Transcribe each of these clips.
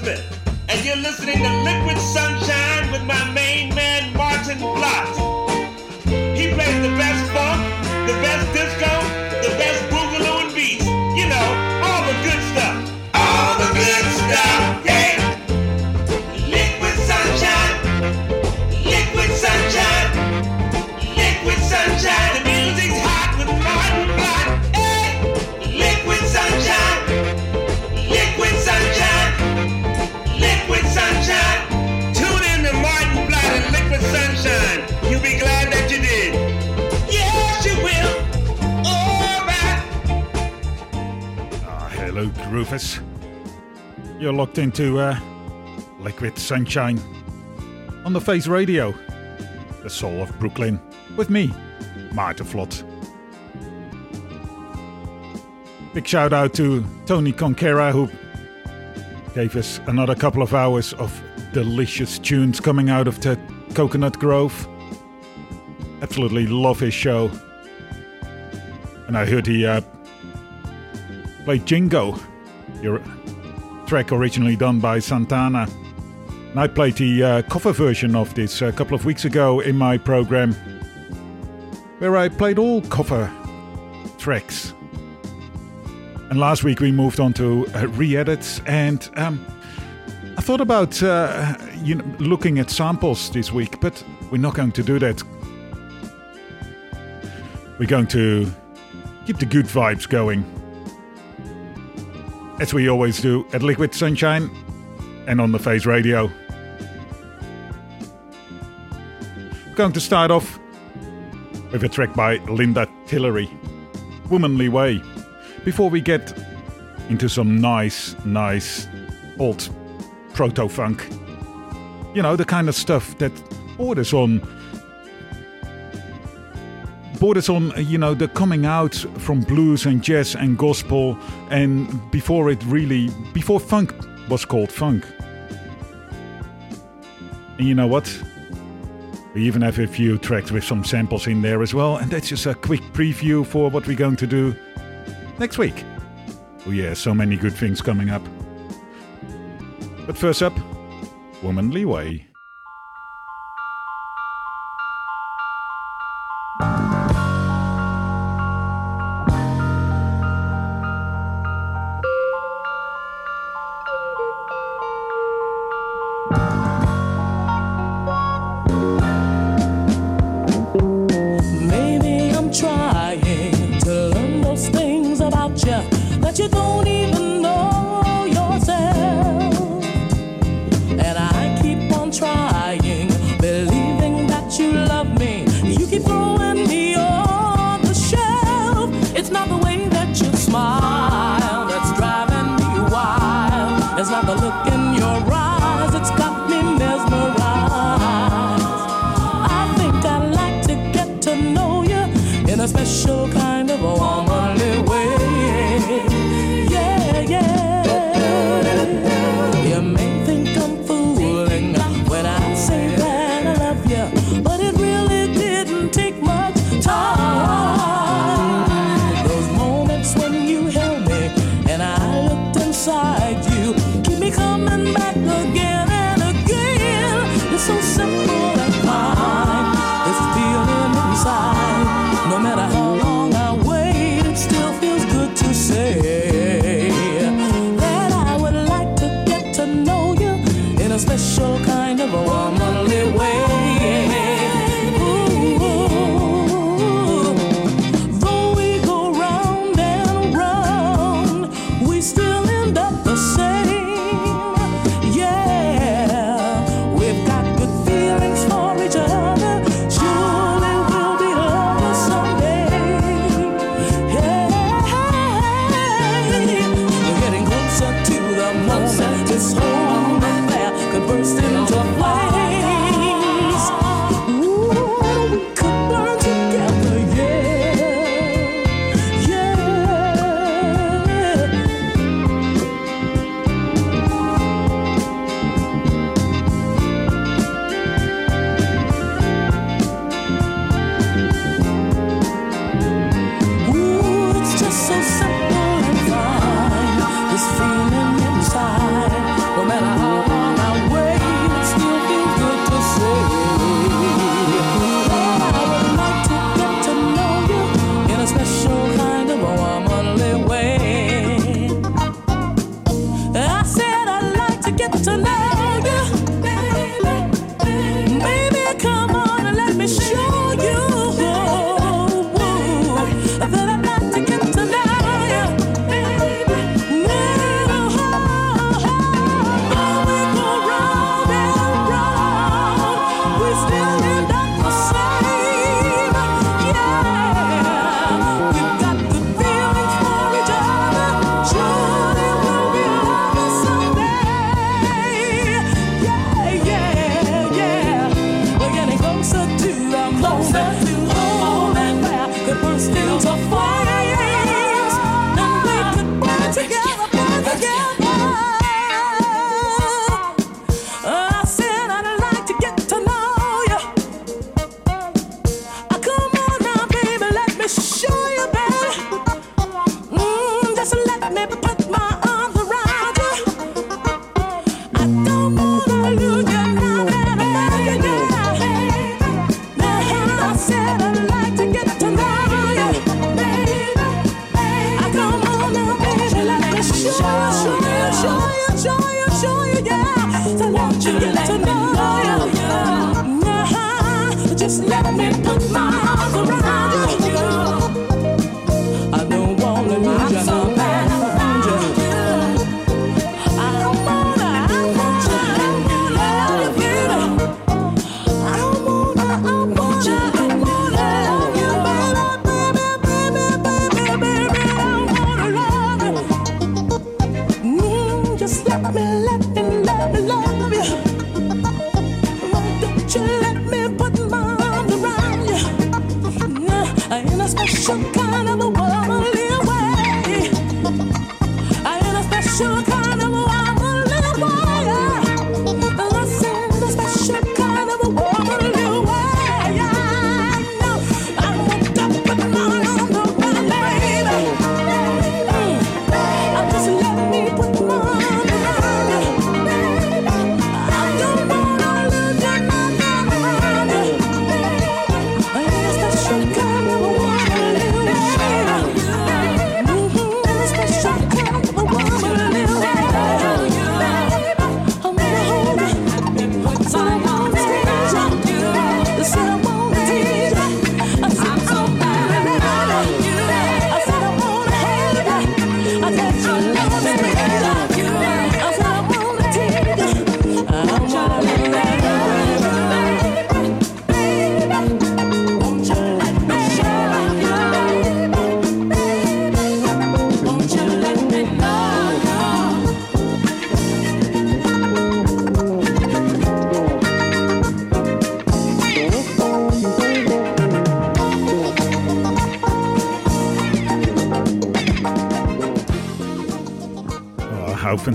Smith, and you're listening to Liquid Sunshine with my main man, Maarten Vlot. He plays the best funk, the best disco, the best boogaloo Groovers. You're locked into uh, Liquid Sunshine on the Face Radio, the soul of Brooklyn, with me, Maarten Vlot. Big shout out to Tony Conquera, who gave us another couple of hours of delicious tunes coming out of the Coconut Grove. Absolutely love his show. And I heard he uh, played Jingo, your track originally done by Santana. And I played the uh, cover version of this a couple of weeks ago in my program, where I played all cover tracks. And last week we moved on to uh, re-edits, and um, I thought about uh, you know looking at samples this week, but we're not going to do that. We're going to keep the good vibes going as we always do at Liquid Sunshine and on the Face Radio. We're going to start off with a track by Linda Tillery, Womanly Way, before we get into some nice, nice old proto funk. You know, the kind of stuff that borders on borders on you know the coming out from blues and jazz and gospel and before it really before funk was called funk. And you know what? We even have a few tracks with some samples in there as well and that's just a quick preview for what we're going to do next week. Oh yeah so many good things coming up. But first up womanly way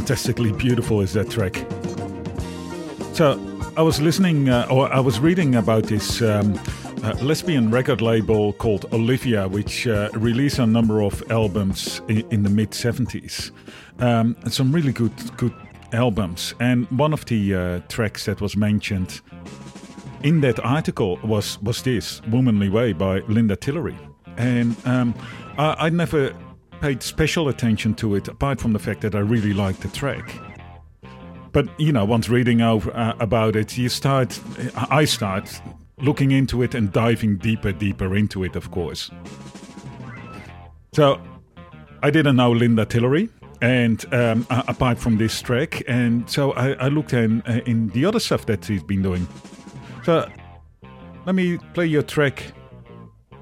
fantastically beautiful is that track. So I was listening, uh, or I was reading about this um, uh, lesbian record label called Olivia, which uh, released a number of albums in, in the mid 70s. Um, some really good, good albums. And one of the uh, tracks that was mentioned in that article was, was this Womanly Way by Linda Tillery. And um, I, I never paid special attention to it, apart from the fact that I really liked the track. But you know, once reading over uh, about it, you start, I start looking into it and diving deeper, deeper into it, of course. So I didn't know Linda Tillery, and um, apart from this track, and so I, I looked in, uh, in the other stuff that he's been doing. So let me play your track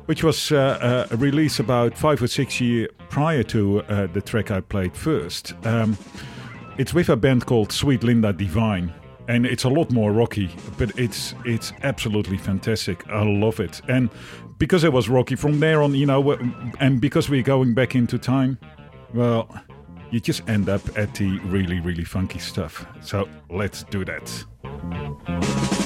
which was uh, uh, released about five or six years prior to uh, the track I played first. Um, it's with a band called Sweet Linda Divine, and it's a lot more rocky, but it's it's absolutely fantastic. I love it, and because it was rocky from there on, you know, and because we're going back into time, well, you just end up at the really really funky stuff. So let's do that.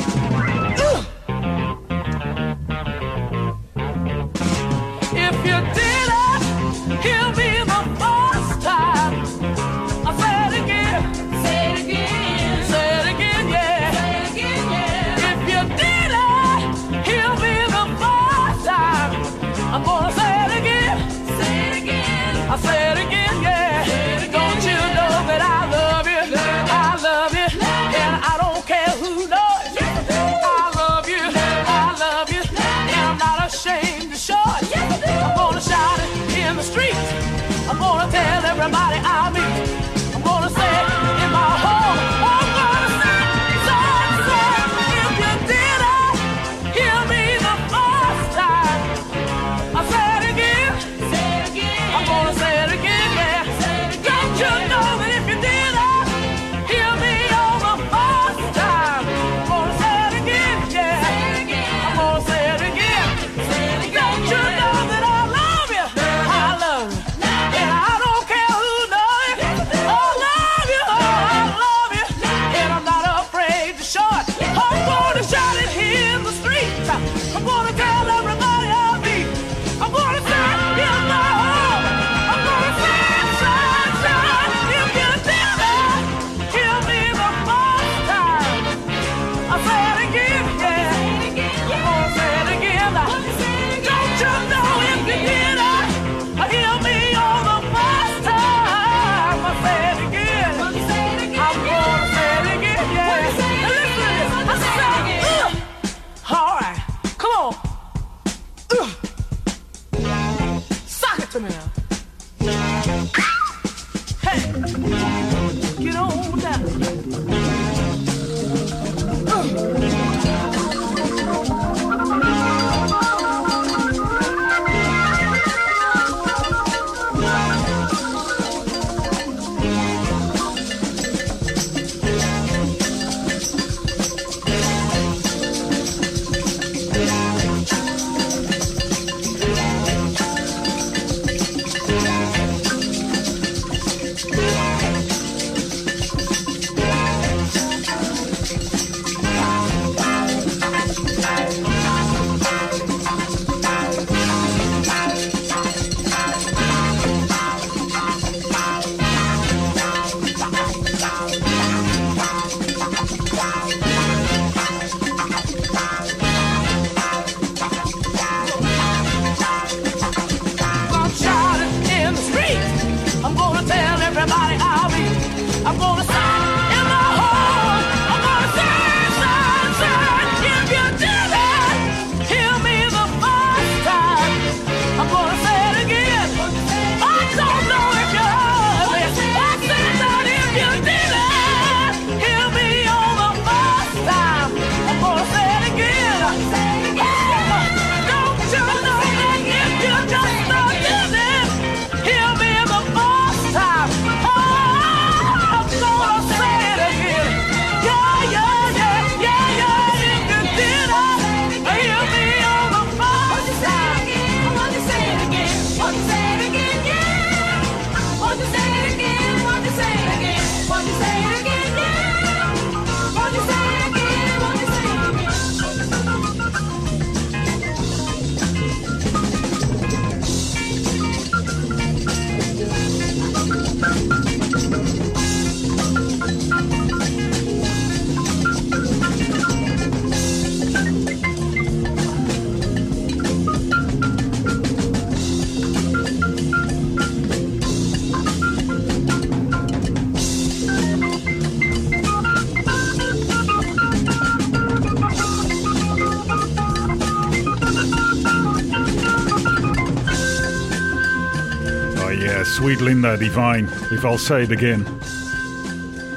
Linda Divine with I'll Say It Again.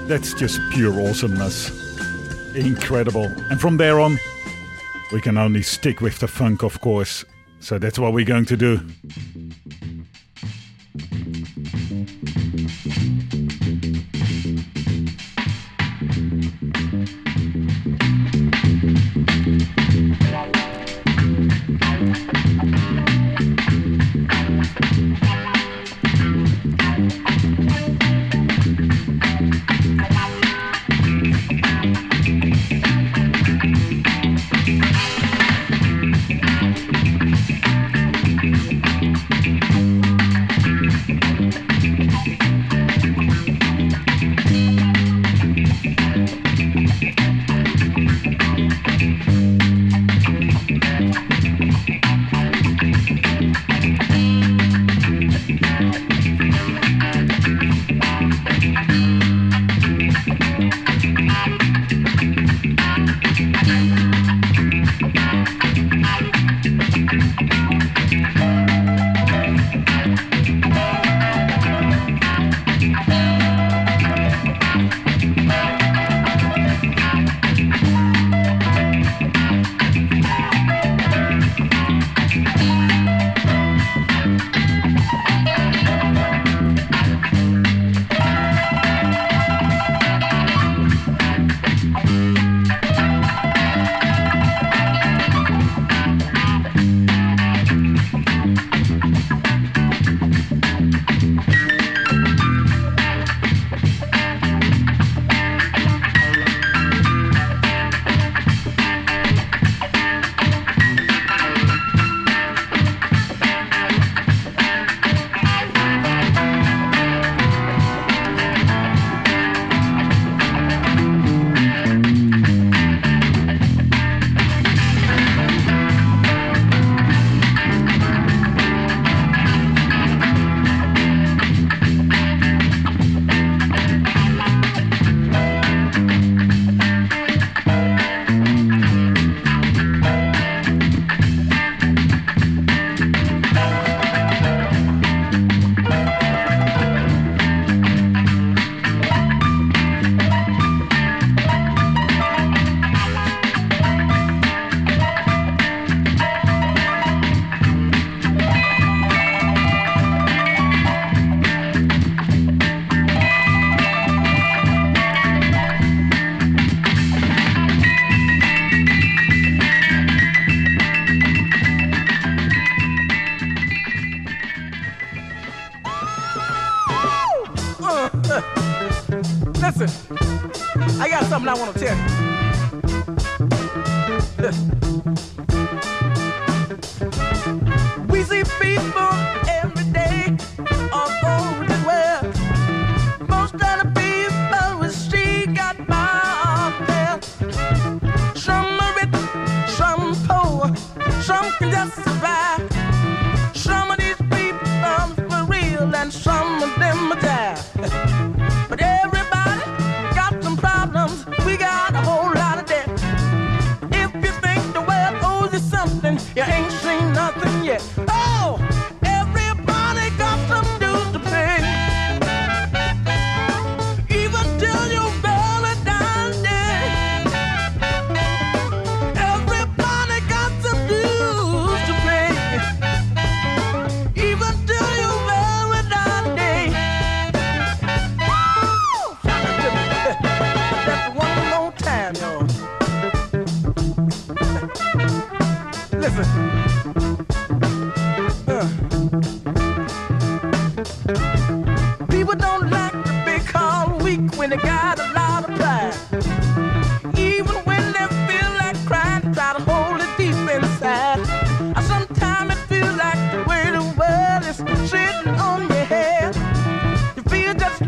That's just pure awesomeness. Incredible. And from there on, we can only stick with the funk, of course. So that's what we're going to do.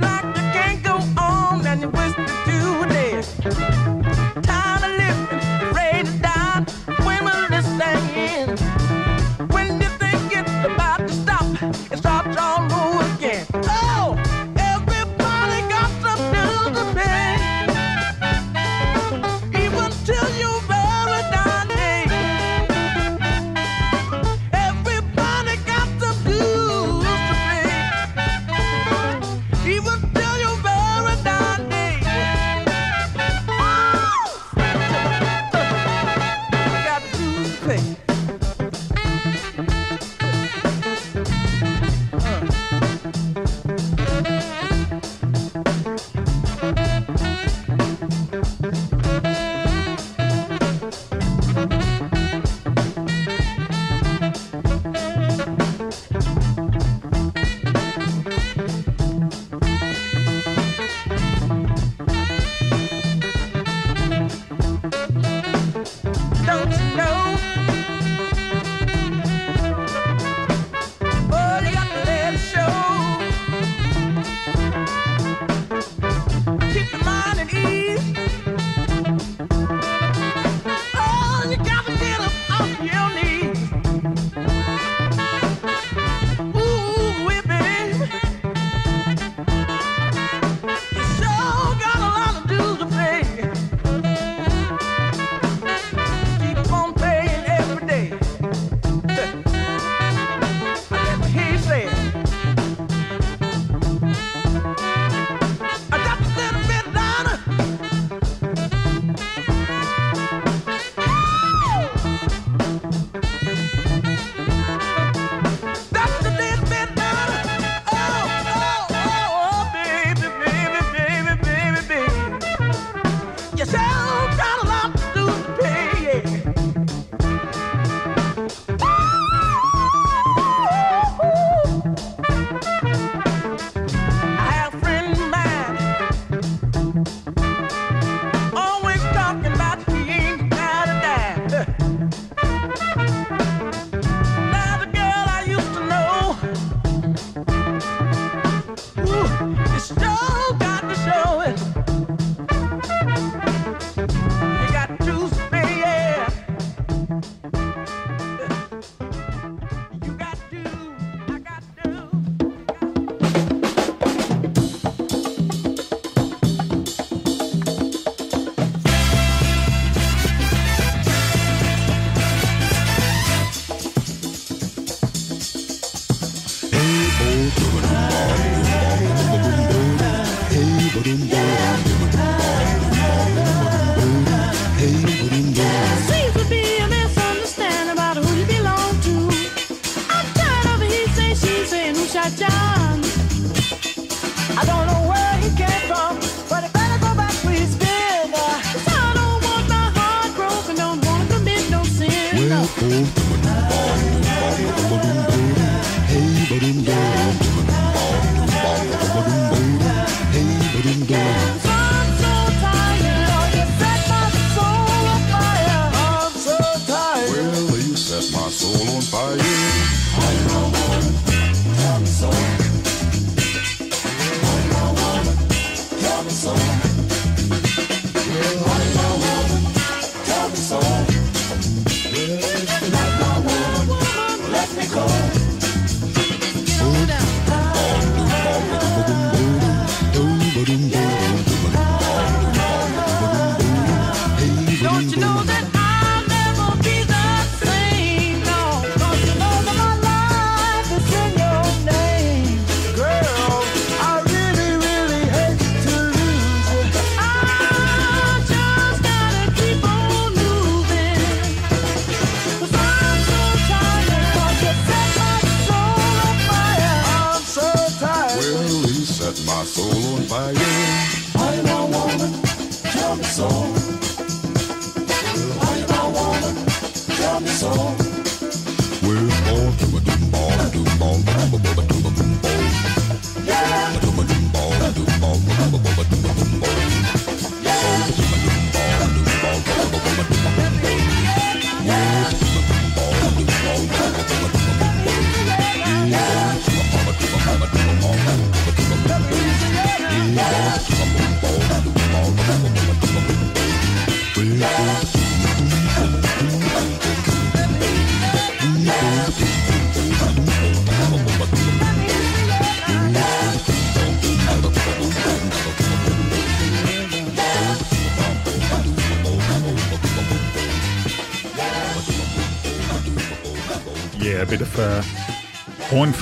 Feel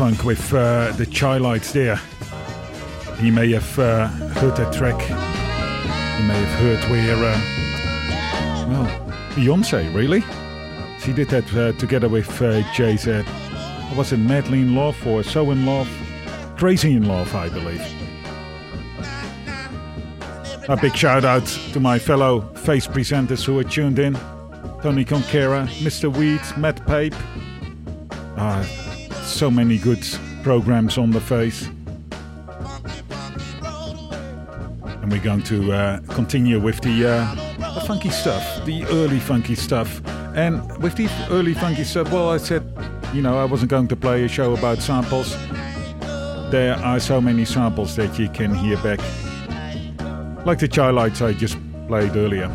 funk with uh, the Chi-Lites there. You may have uh, heard that track. You may have heard where, uh, well, Beyonce, really? She did that uh, together with uh, Jay Z. Was it Madly in Love or So in Love? Crazy in Love, I believe. A big shout out to my fellow face presenters who are tuned in. Tony Conquera, Mr. Weed, Matt Pape. Ah, so many good programs on the face. And we're going to uh, continue with the, uh, the funky stuff, the early funky stuff. And with the early funky stuff, well, I said, you know, I wasn't going to play a show about samples. There are so many samples that you can hear back. Like the Chi-Lites I just played earlier.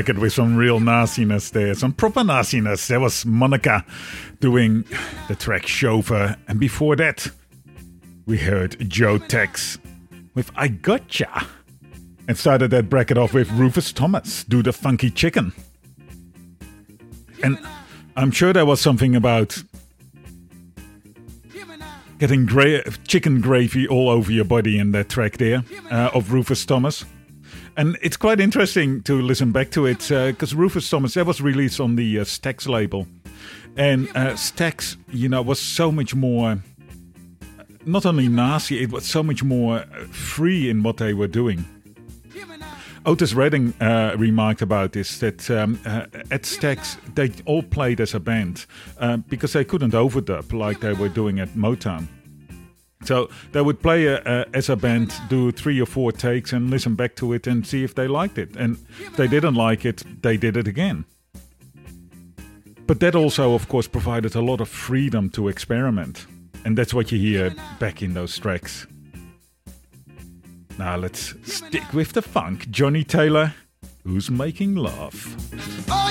Bracket with some real nastiness there, some proper nastiness. There was Monica doing the track Chauffeur, and before that, we heard Joe Tex with I Gotcha, and started that bracket off with Rufus Thomas do the Funky Chicken. And I'm sure there was something about getting gra- chicken gravy all over your body in that track there uh, of Rufus Thomas. And it's quite interesting to listen back to it because Rufus Thomas, that was released on the uh, Stax label. And uh, Stax, you know, was so much more, not only nasty, it was so much more uh, free in what they were doing. Otis Redding uh, remarked about this that um, uh, at Stax they all played as a band uh, because they couldn't overdub like they were doing at Motown. So they would play a, a, as a band, do three or four takes, and listen back to it and see if they liked it. And if they didn't like it, they did it again. But that also, of course, provided a lot of freedom to experiment, and that's what you hear back in those tracks. Now let's stick with the funk. Johnnie Taylor, who's making love. All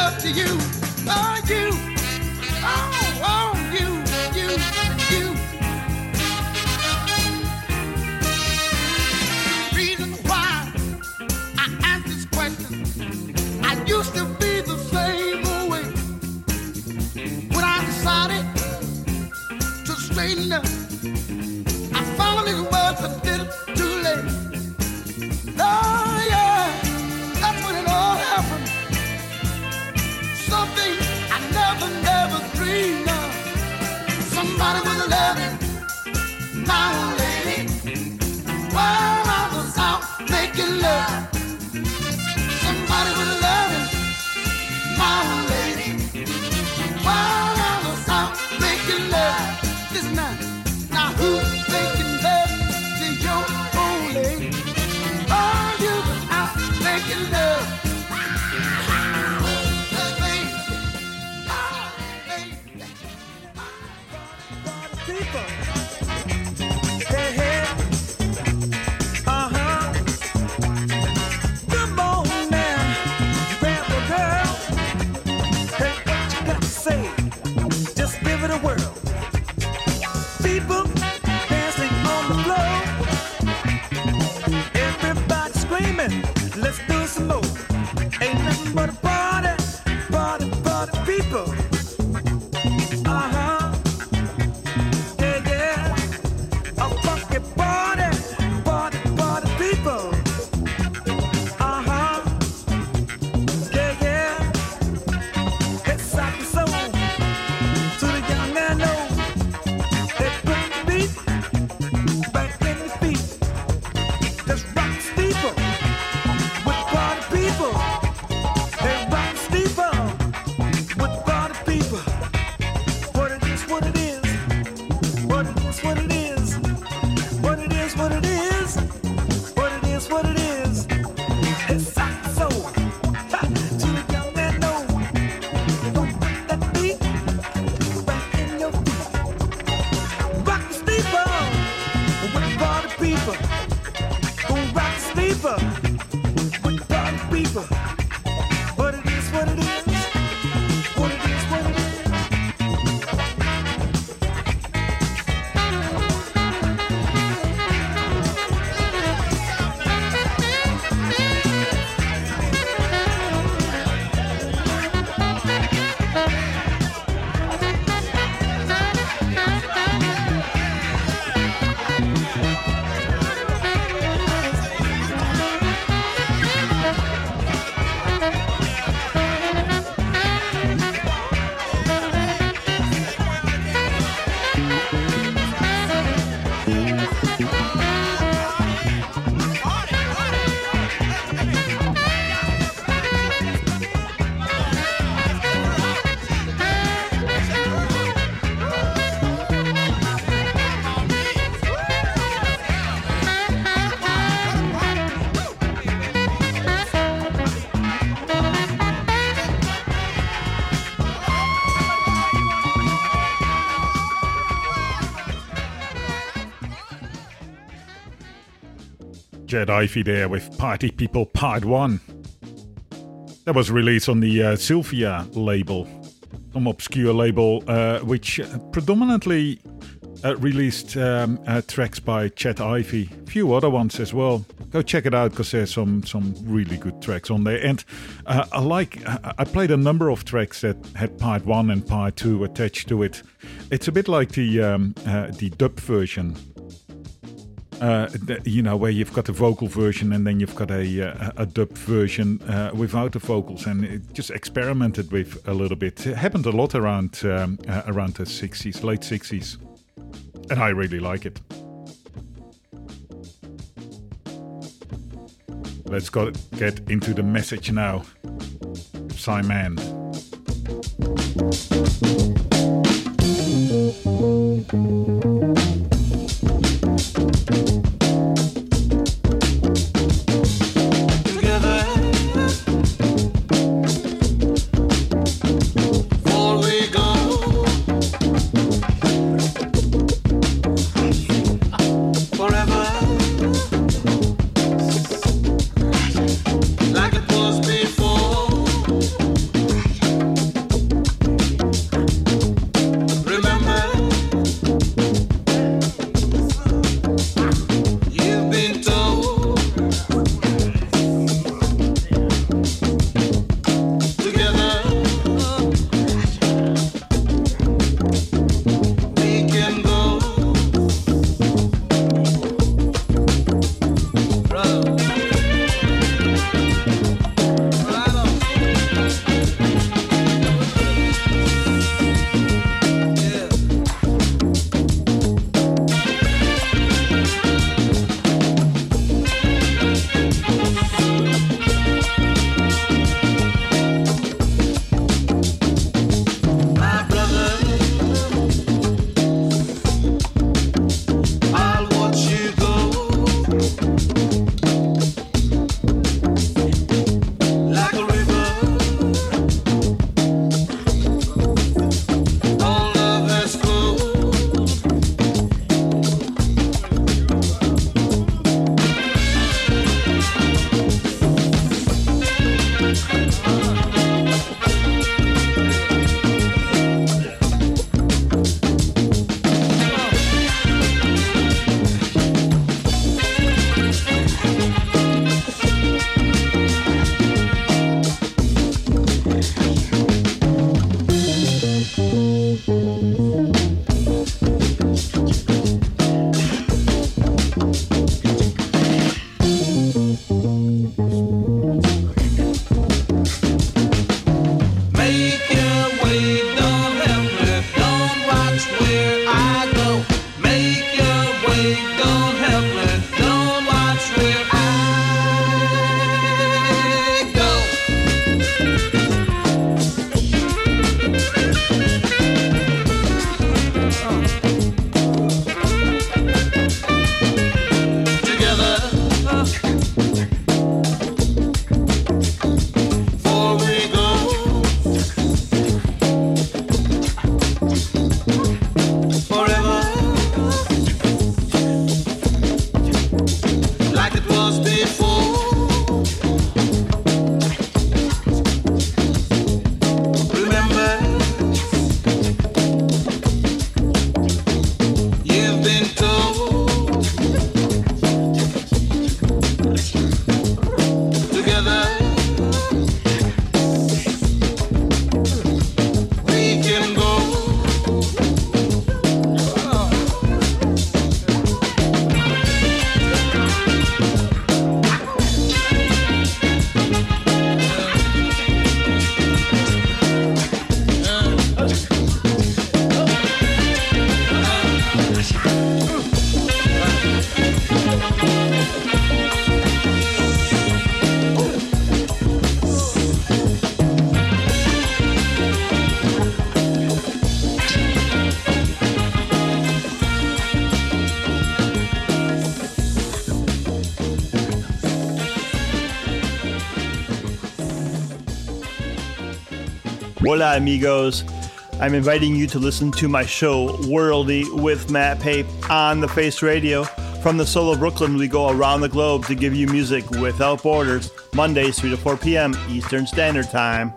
up to you, are you. When I decided to straighten up, I found it was a little too late. Oh Chet Ivey there with Party People Part 1. That was released on the uh, Sylvia label, some obscure label uh, which predominantly uh, released um, uh, tracks by Chet Ivey, a few other ones as well. Go check it out because there's some some really good tracks on there. And uh, I like I played a number of tracks that had part one and part two attached to it. It's a bit like the um, uh, the dub version uh, the, you know, where you've got a vocal version and then you've got a uh, a dub version uh, without the vocals, and it just experimented with a little bit. It happened a lot around um, uh, around the sixties, late sixties, and I really like it. Let's go get into the message now, Simon. together. Hola, amigos. I'm inviting you to listen to my show, Worldy, with Matt Pape on the Face Radio. From the soul of Brooklyn, we go around the globe to give you music without borders, Mondays, 3 to 4 p.m. Eastern Standard Time.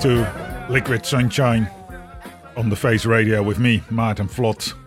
to Liquid Sunshine on the Face Radio with me, Maarten Vlot.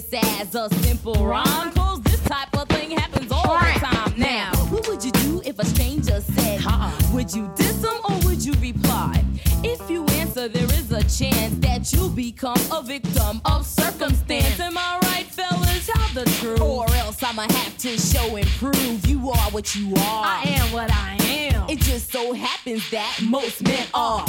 this as a simple rhyme. Cause this type of thing happens all the time now. What would you do if a stranger said, Hi. Would you diss him or would you reply? If you answer, there is a chance that you become a victim of circumstance. Am I right, fellas? Tell the truth. Or else I'ma have to show and prove you are what you are. I am what I am. It just so happens that most men are.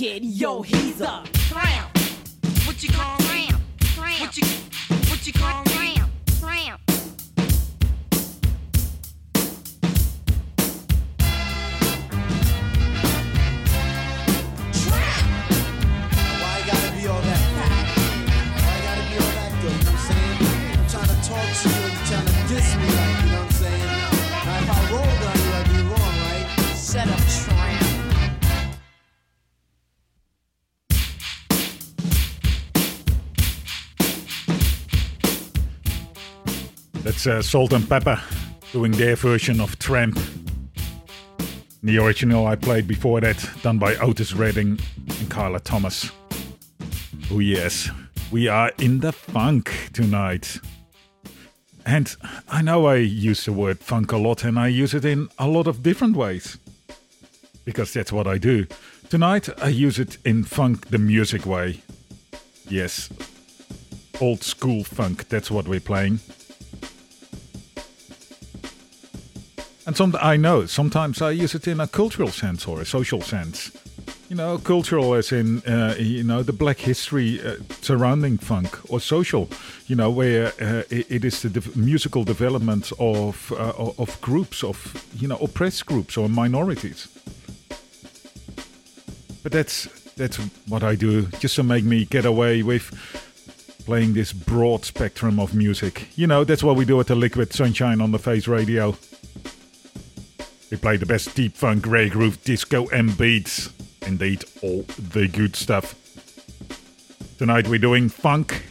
Kid. Yo, he's That's uh, Salt-N-Pepa doing their version of Tramp. The original I played before that, done by Otis Redding and Carla Thomas. Oh, yes, we are in the funk tonight. And I know I use the word funk a lot, and I use it in a lot of different ways. Because that's what I do. Tonight, I use it in funk the music way. Yes, old school funk, that's what we're playing. And some I know sometimes I use it in a cultural sense or a social sense. You know, cultural as in uh, you know the black history uh, surrounding funk, or social, you know, where uh, it, it is the de- musical development of uh, of groups of you know oppressed groups or minorities. But that's that's what I do, just to make me get away with playing this broad spectrum of music. You know, that's what we do at the Liquid Sunshine on the Face Radio. We play the best deep funk, rare groove, disco, and beats. Indeed, all the good stuff. Tonight we're doing funk,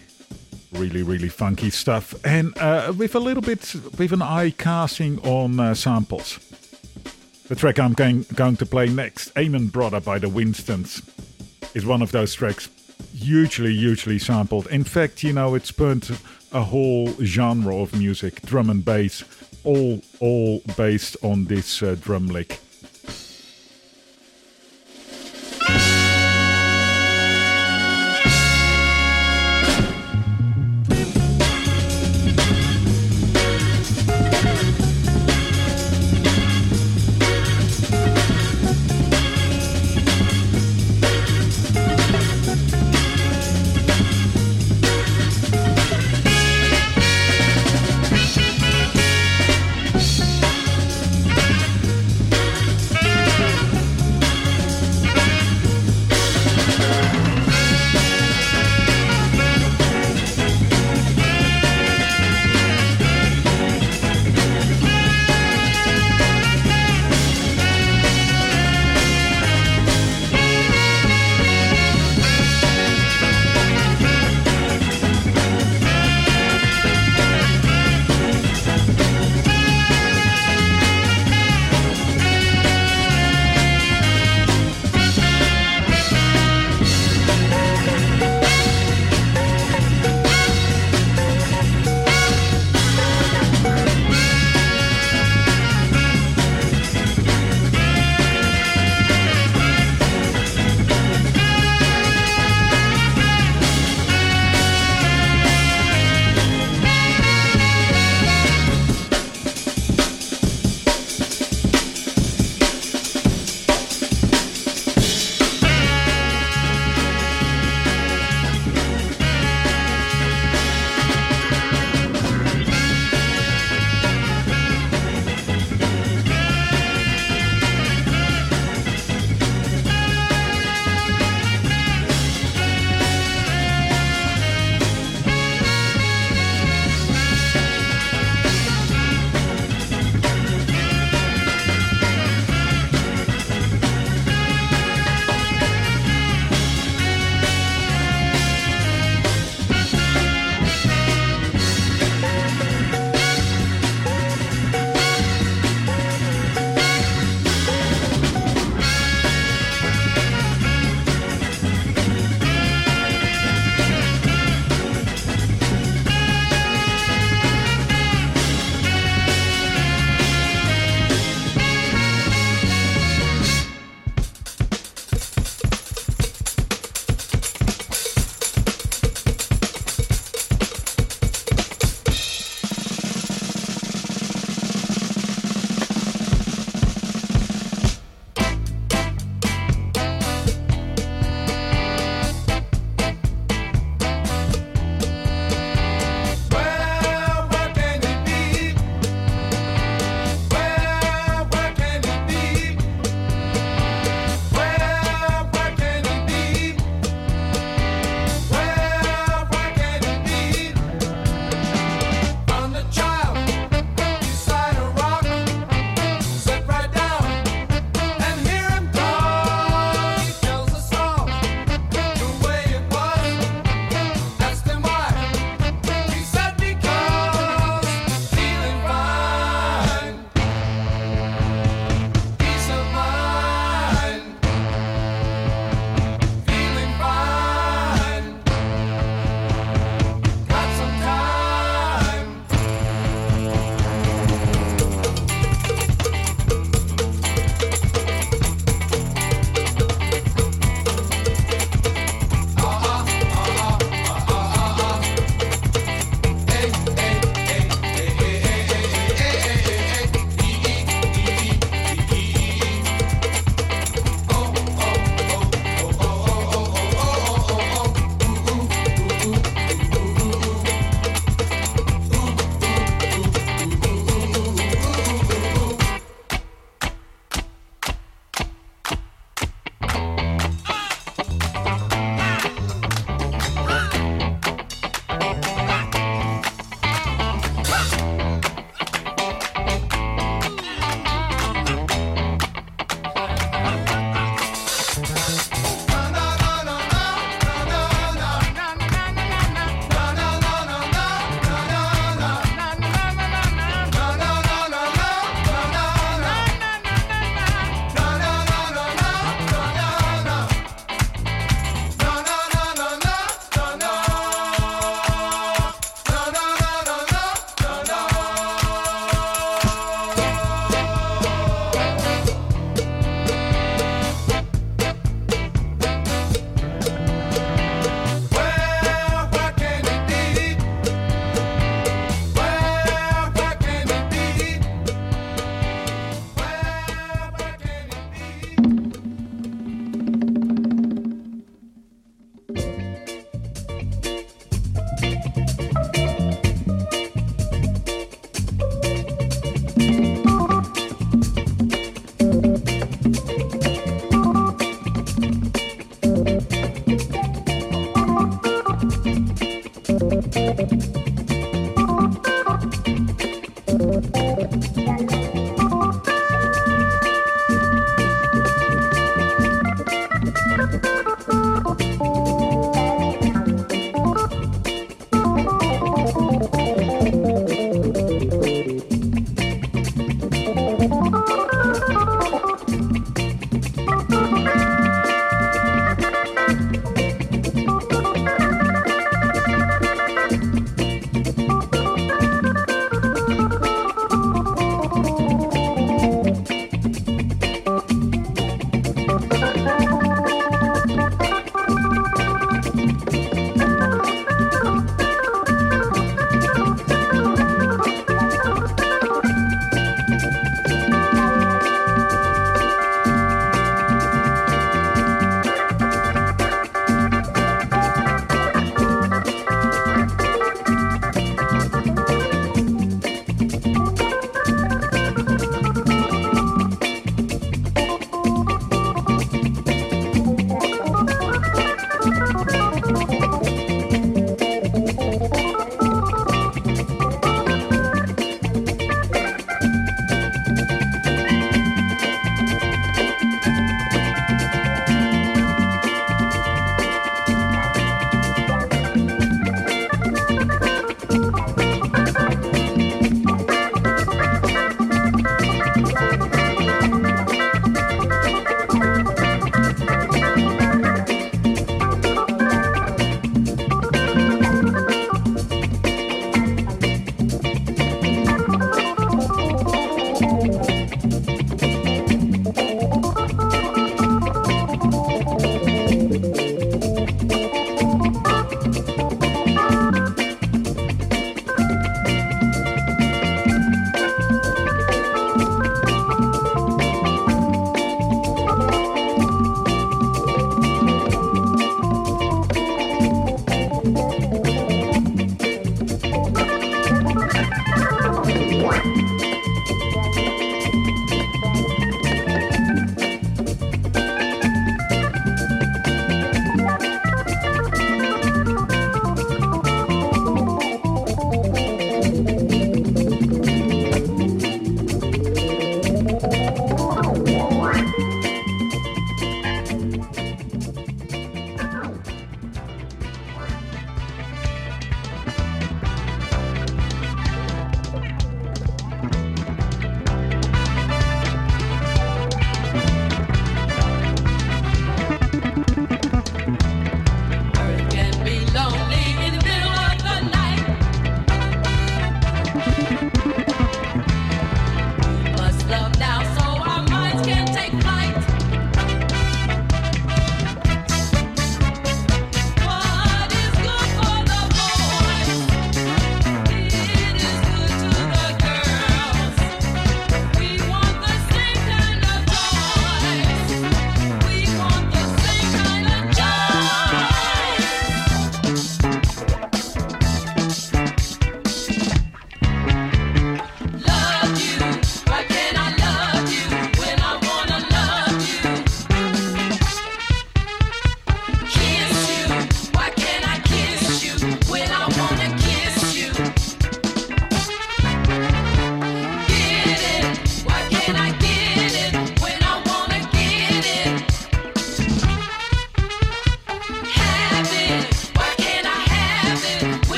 really, really funky stuff, and uh, with a little bit, with an eye casting on uh, samples. The track I'm going, going to play next, Amen Brother by the Winstons, is one of those tracks hugely, hugely sampled. In fact, you know, it spurned a whole genre of music, drum and bass, all all based on this uh, drum lick.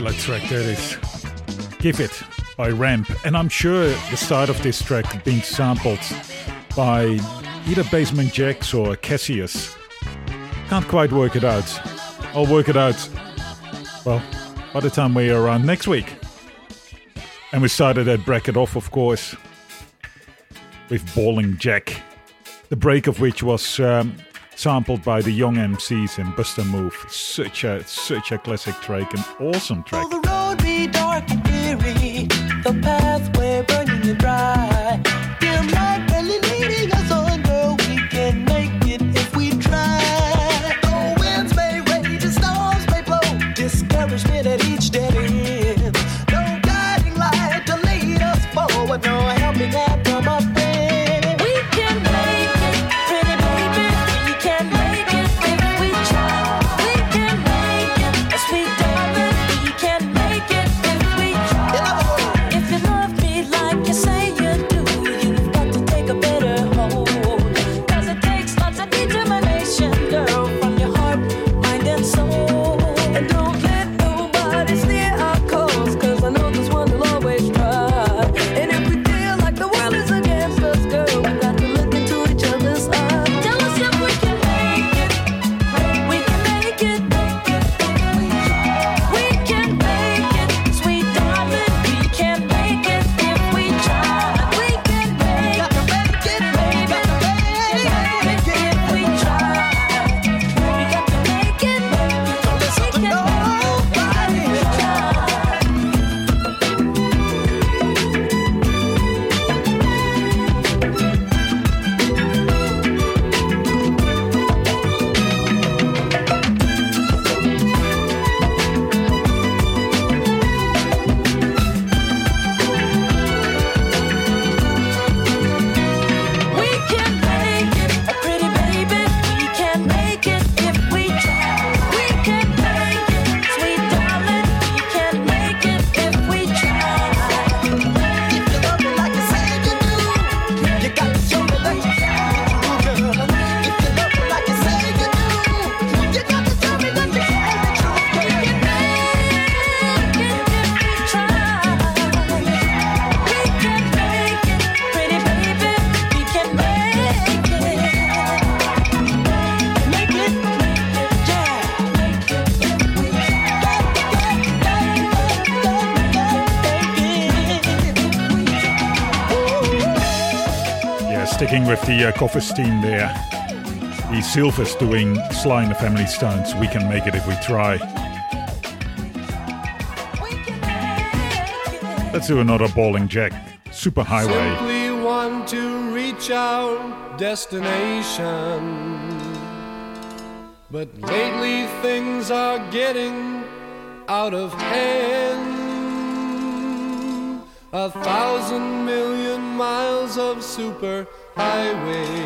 killer track that is. Give It by Ramp. And I'm sure the start of this track being sampled by either Basement Jaxx or Cassius. Can't quite work it out. I'll work it out, well, by the time we are on next week. And we started that bracket off, of course, with Ballin' Jack, the break of which was um, sampled by the young MCs in Bust a Move. Such a such a classic track, an awesome track. Will the road be dark and dreary, the pathway burning and. uh, Coffers team there. The Silvers doing Sly and the Family Stones. We can make it if we try. Let's do another Ballin' Jack Super highway. Simply want to reach our destination. But lately things are getting out of hand. A thousand million miles of super highway.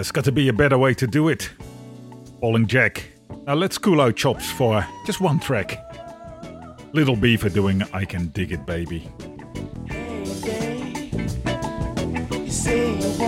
There's got to be a better way to do it. Ballin' Jack. Now let's cool our chops for just one track. Little Beaver doing I Can Dig It Baby. You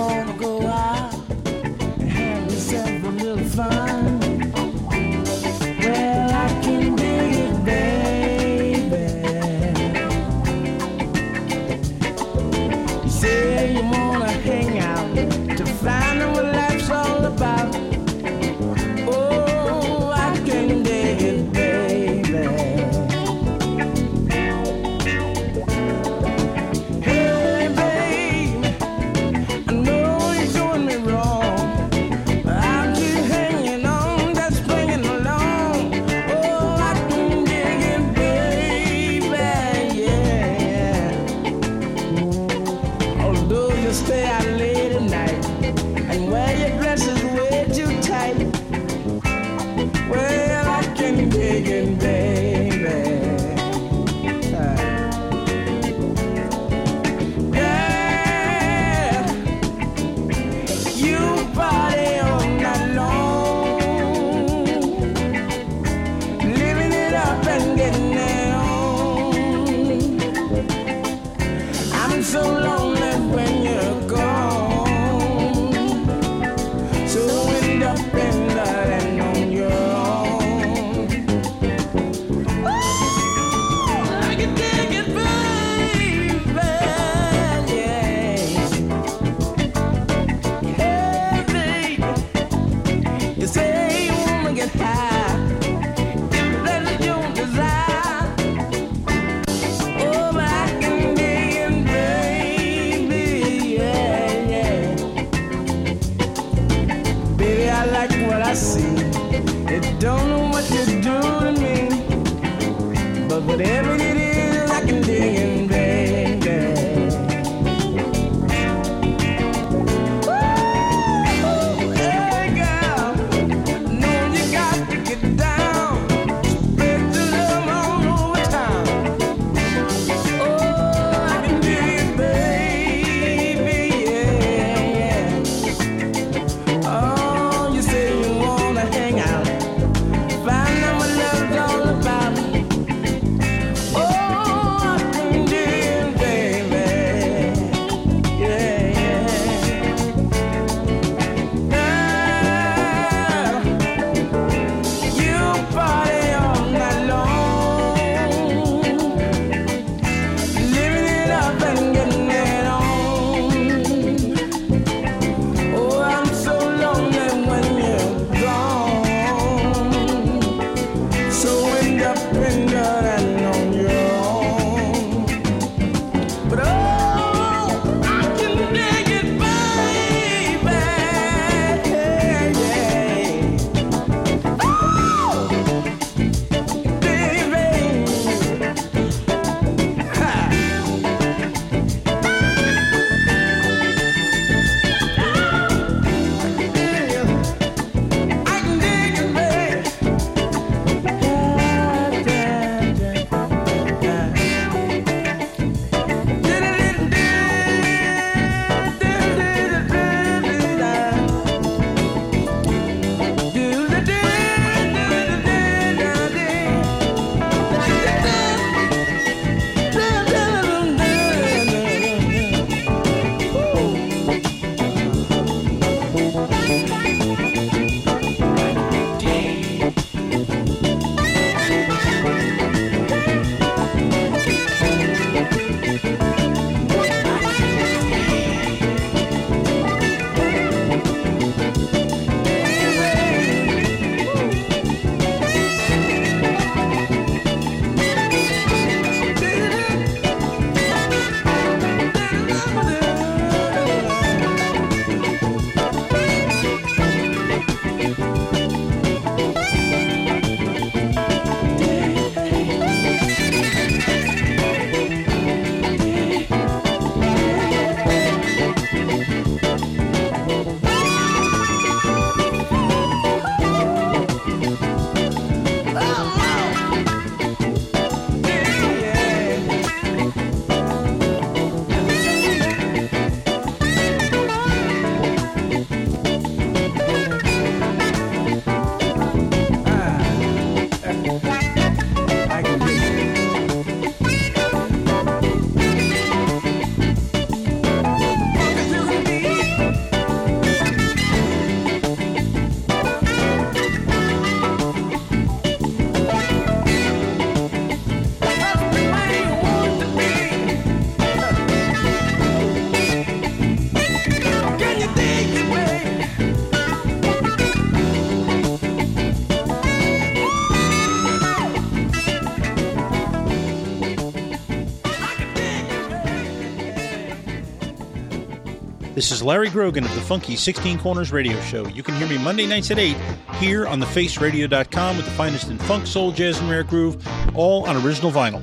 is Larry Grogan of the Funky 16 Corners Radio Show. You can hear me Monday nights at 8 here on thefaceradio.com with the finest in funk, soul, jazz, and rare groove, all on original vinyl.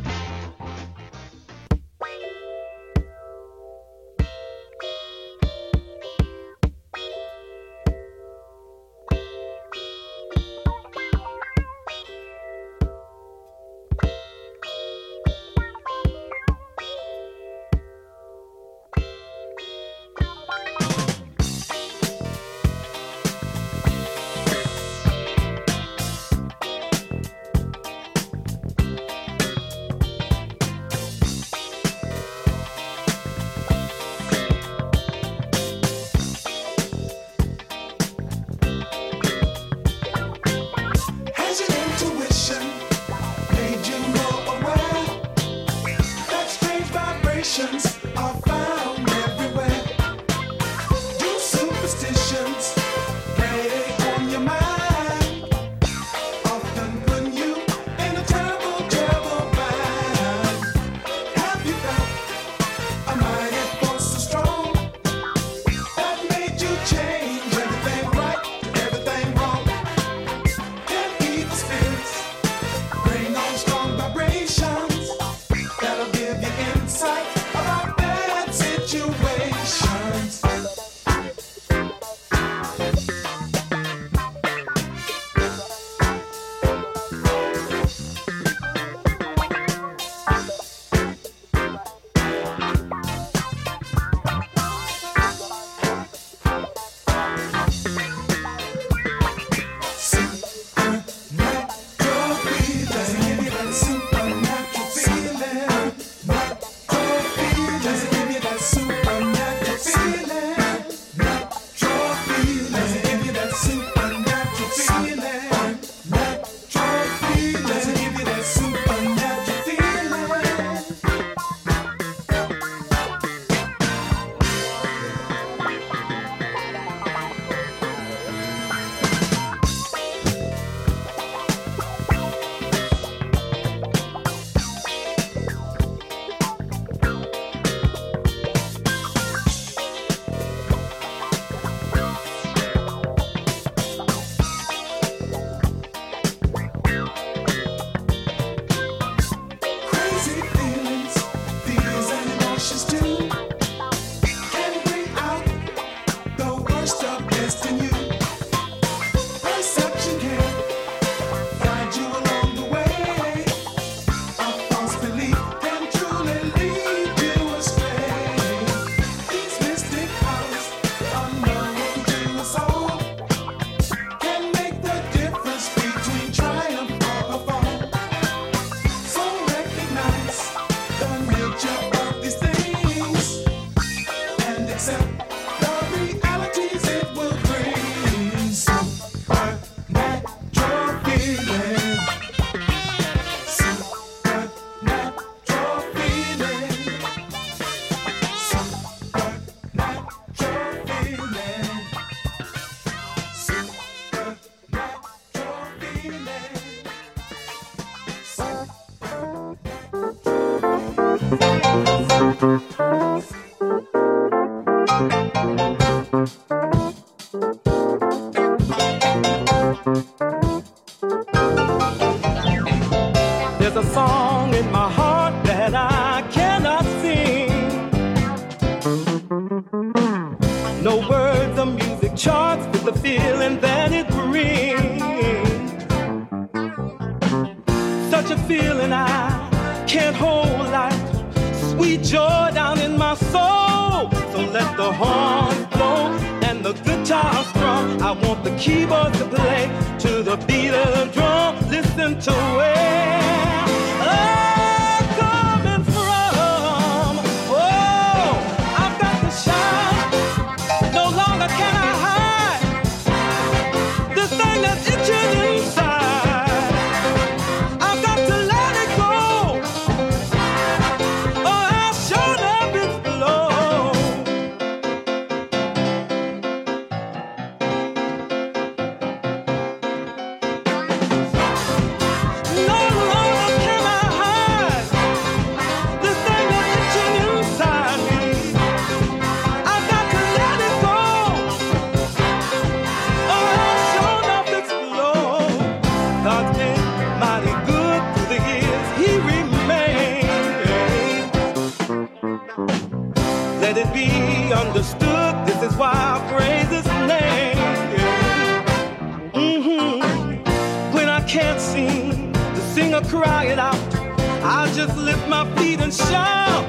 Lift my feet and shout.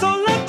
So let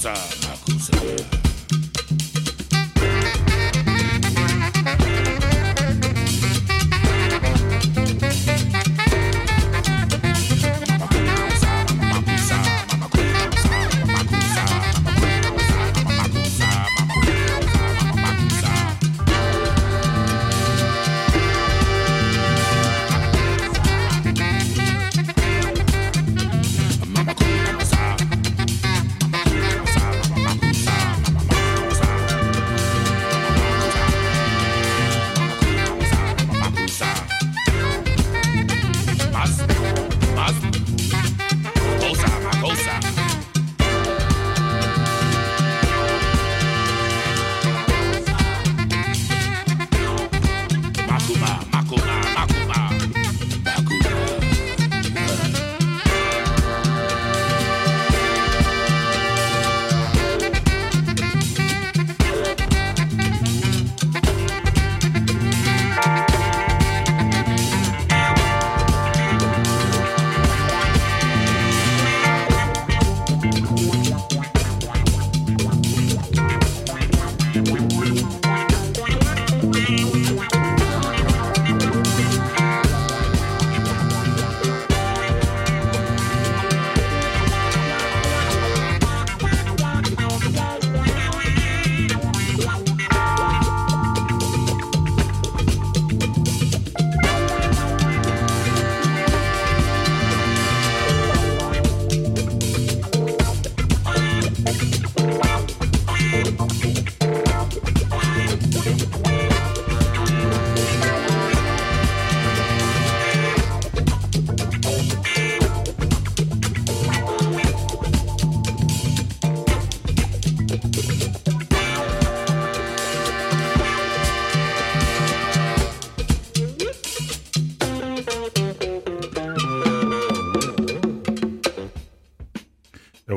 Makusa, makusa,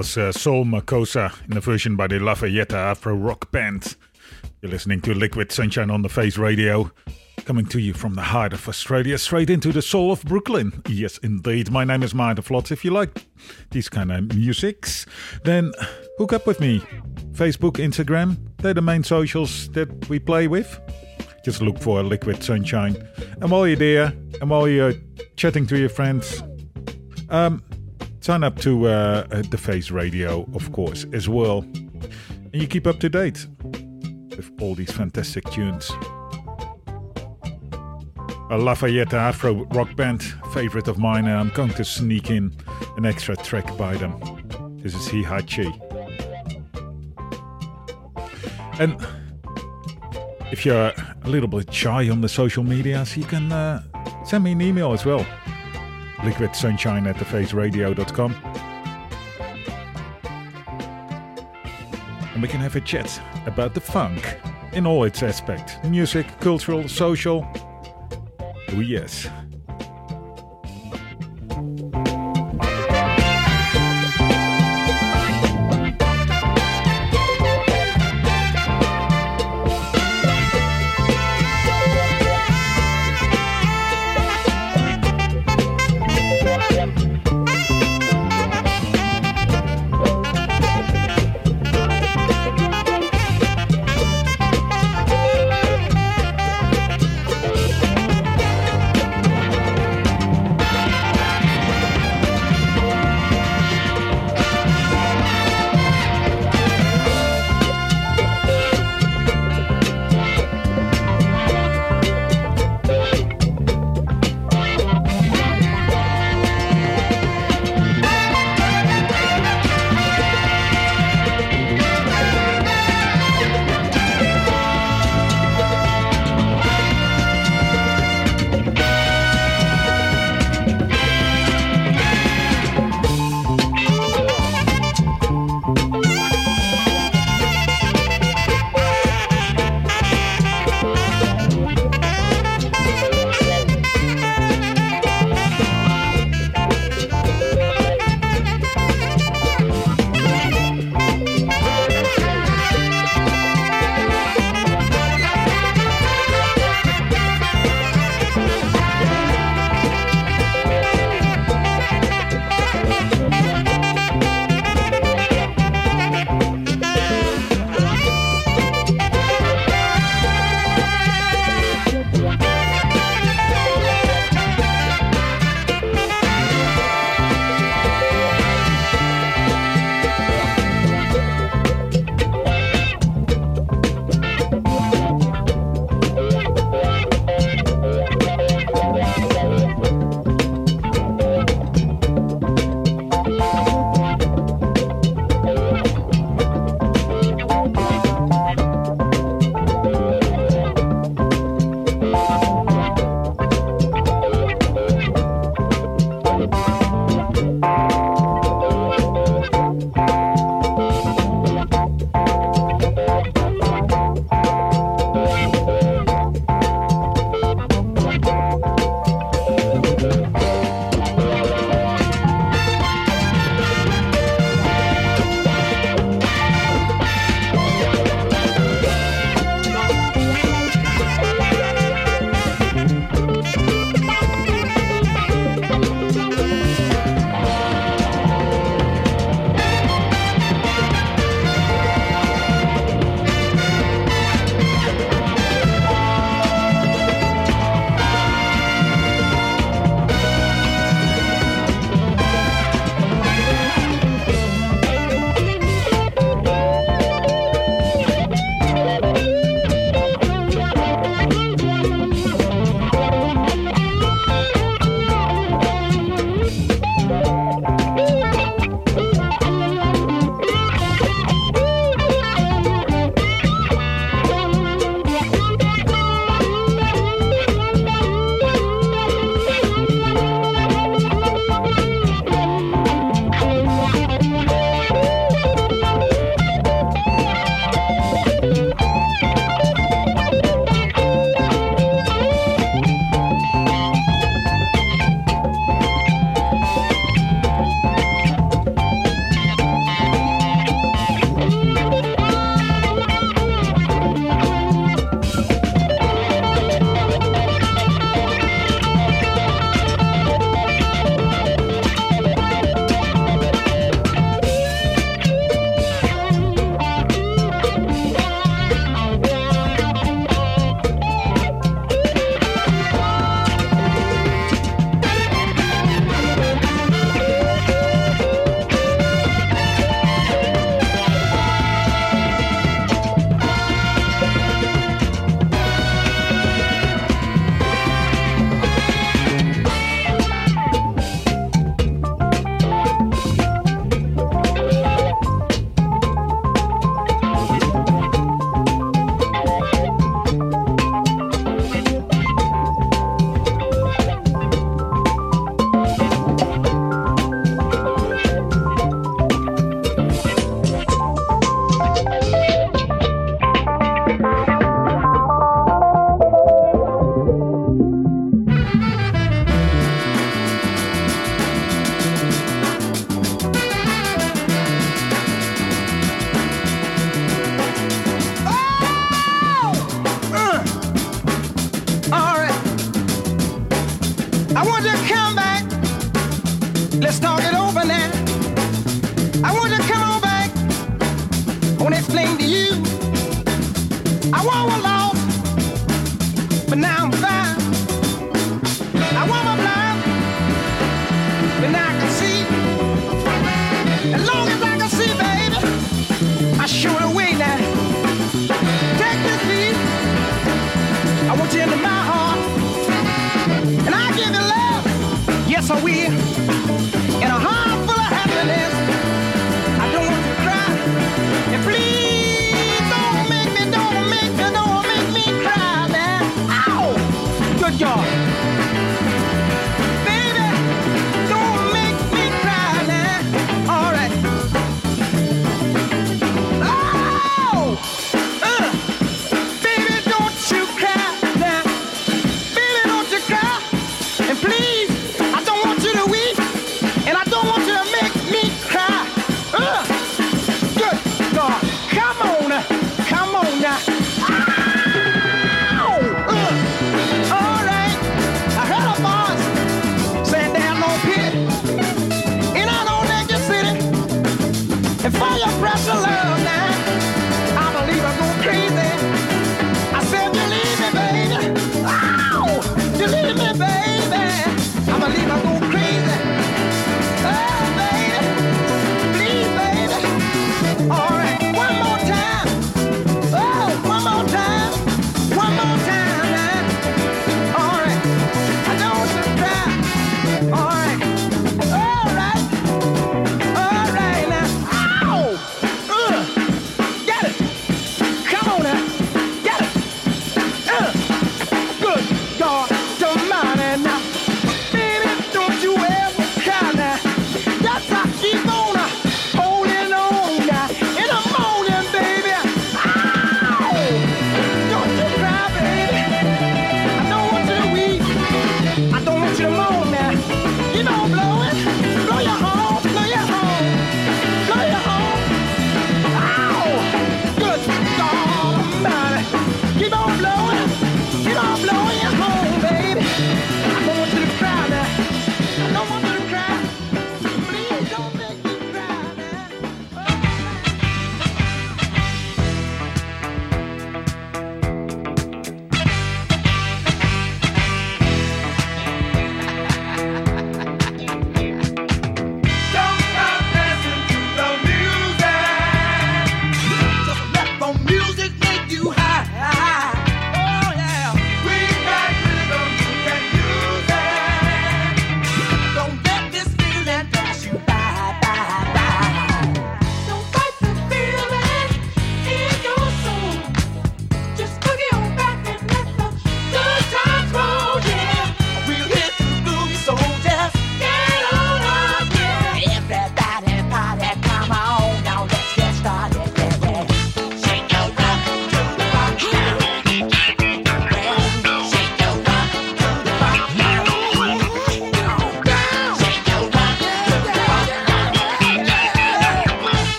was uh, Soul Makossa in the version by the Lafayette Afro Rock Band. You're listening to Liquid Sunshine on the Face Radio. Coming to you from the heart of Australia, straight into the soul of Brooklyn. Yes, indeed. My name is Maarten Vlot. If you like these kind of musics, then hook up with me. Facebook, Instagram, they're the main socials that we play with. Just look for Liquid Sunshine. And while you're there, and while you're chatting to your friends, um, sign up to uh, uh, the Face Radio, of course, as well. And you keep up to date with all these fantastic tunes. A Lafayette Afro rock band, favorite of mine, and I'm going to sneak in an extra track by them. This is Hihache. And if you're a little bit shy on the social medias, you can uh, send me an email as well. Liquidsunshine at thefaceradio.com. And we can have a chat about the funk in all its aspects music, cultural, social. Oh, yes.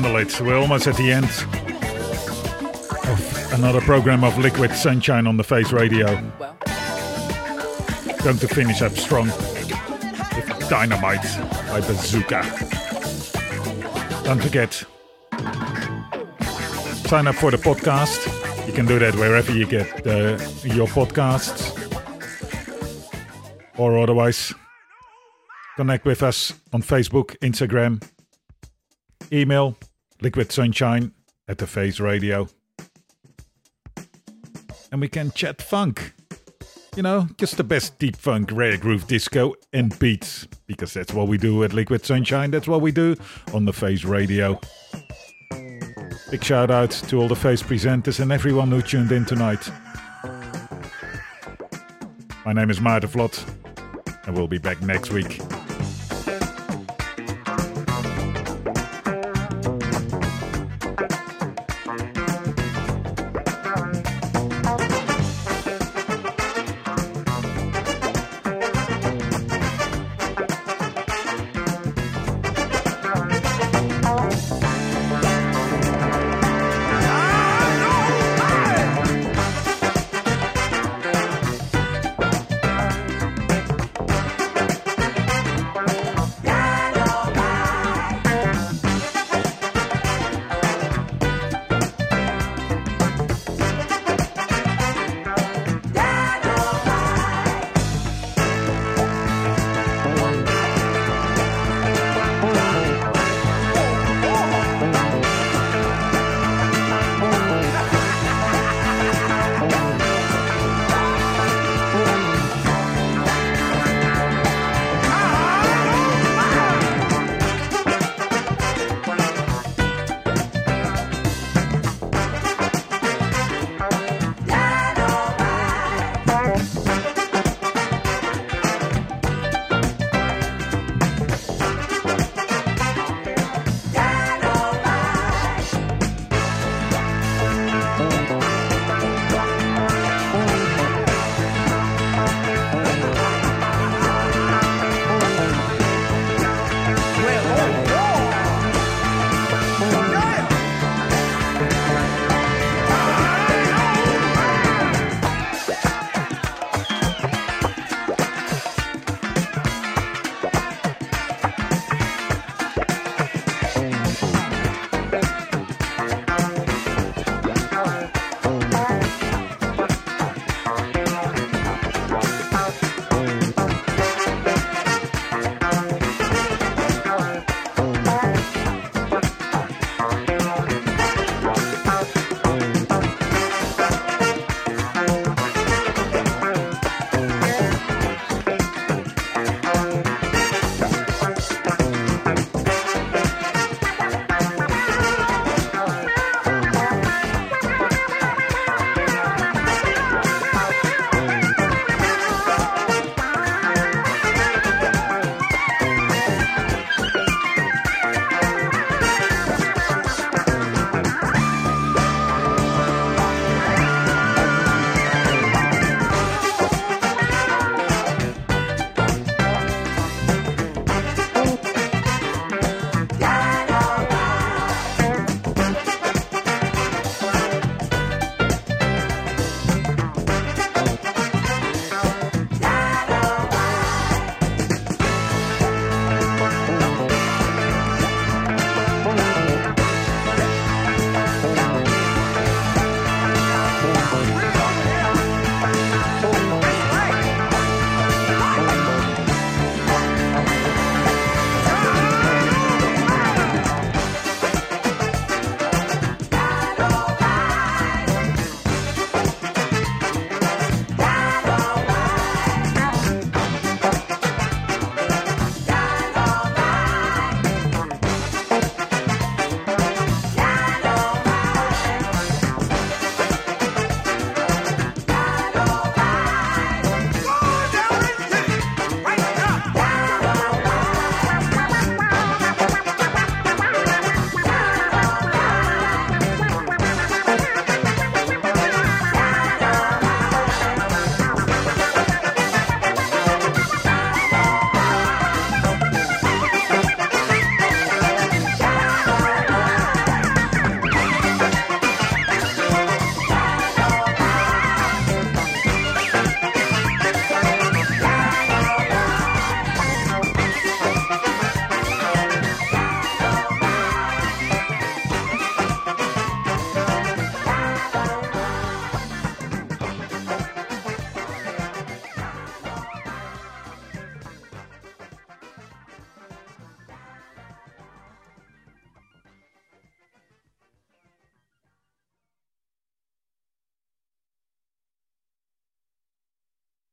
Handle it? We're almost at the end of another program of Liquid Sunshine on the Face Radio. Going to finish up strong with Dynomite by Bazuka. Don't forget, sign up for the podcast. You can do that wherever you get uh, your podcasts. Or otherwise, connect with us on Facebook, Instagram, email liquid sunshine at the face radio. And we can chat funk. You know just the best deep funk rare groove disco and beats. Because that's what we do at liquid sunshine. That's what we do on the face radio. Big shout out to all the face presenters and everyone who tuned in tonight. My name is maarten vlot. And we'll be back next week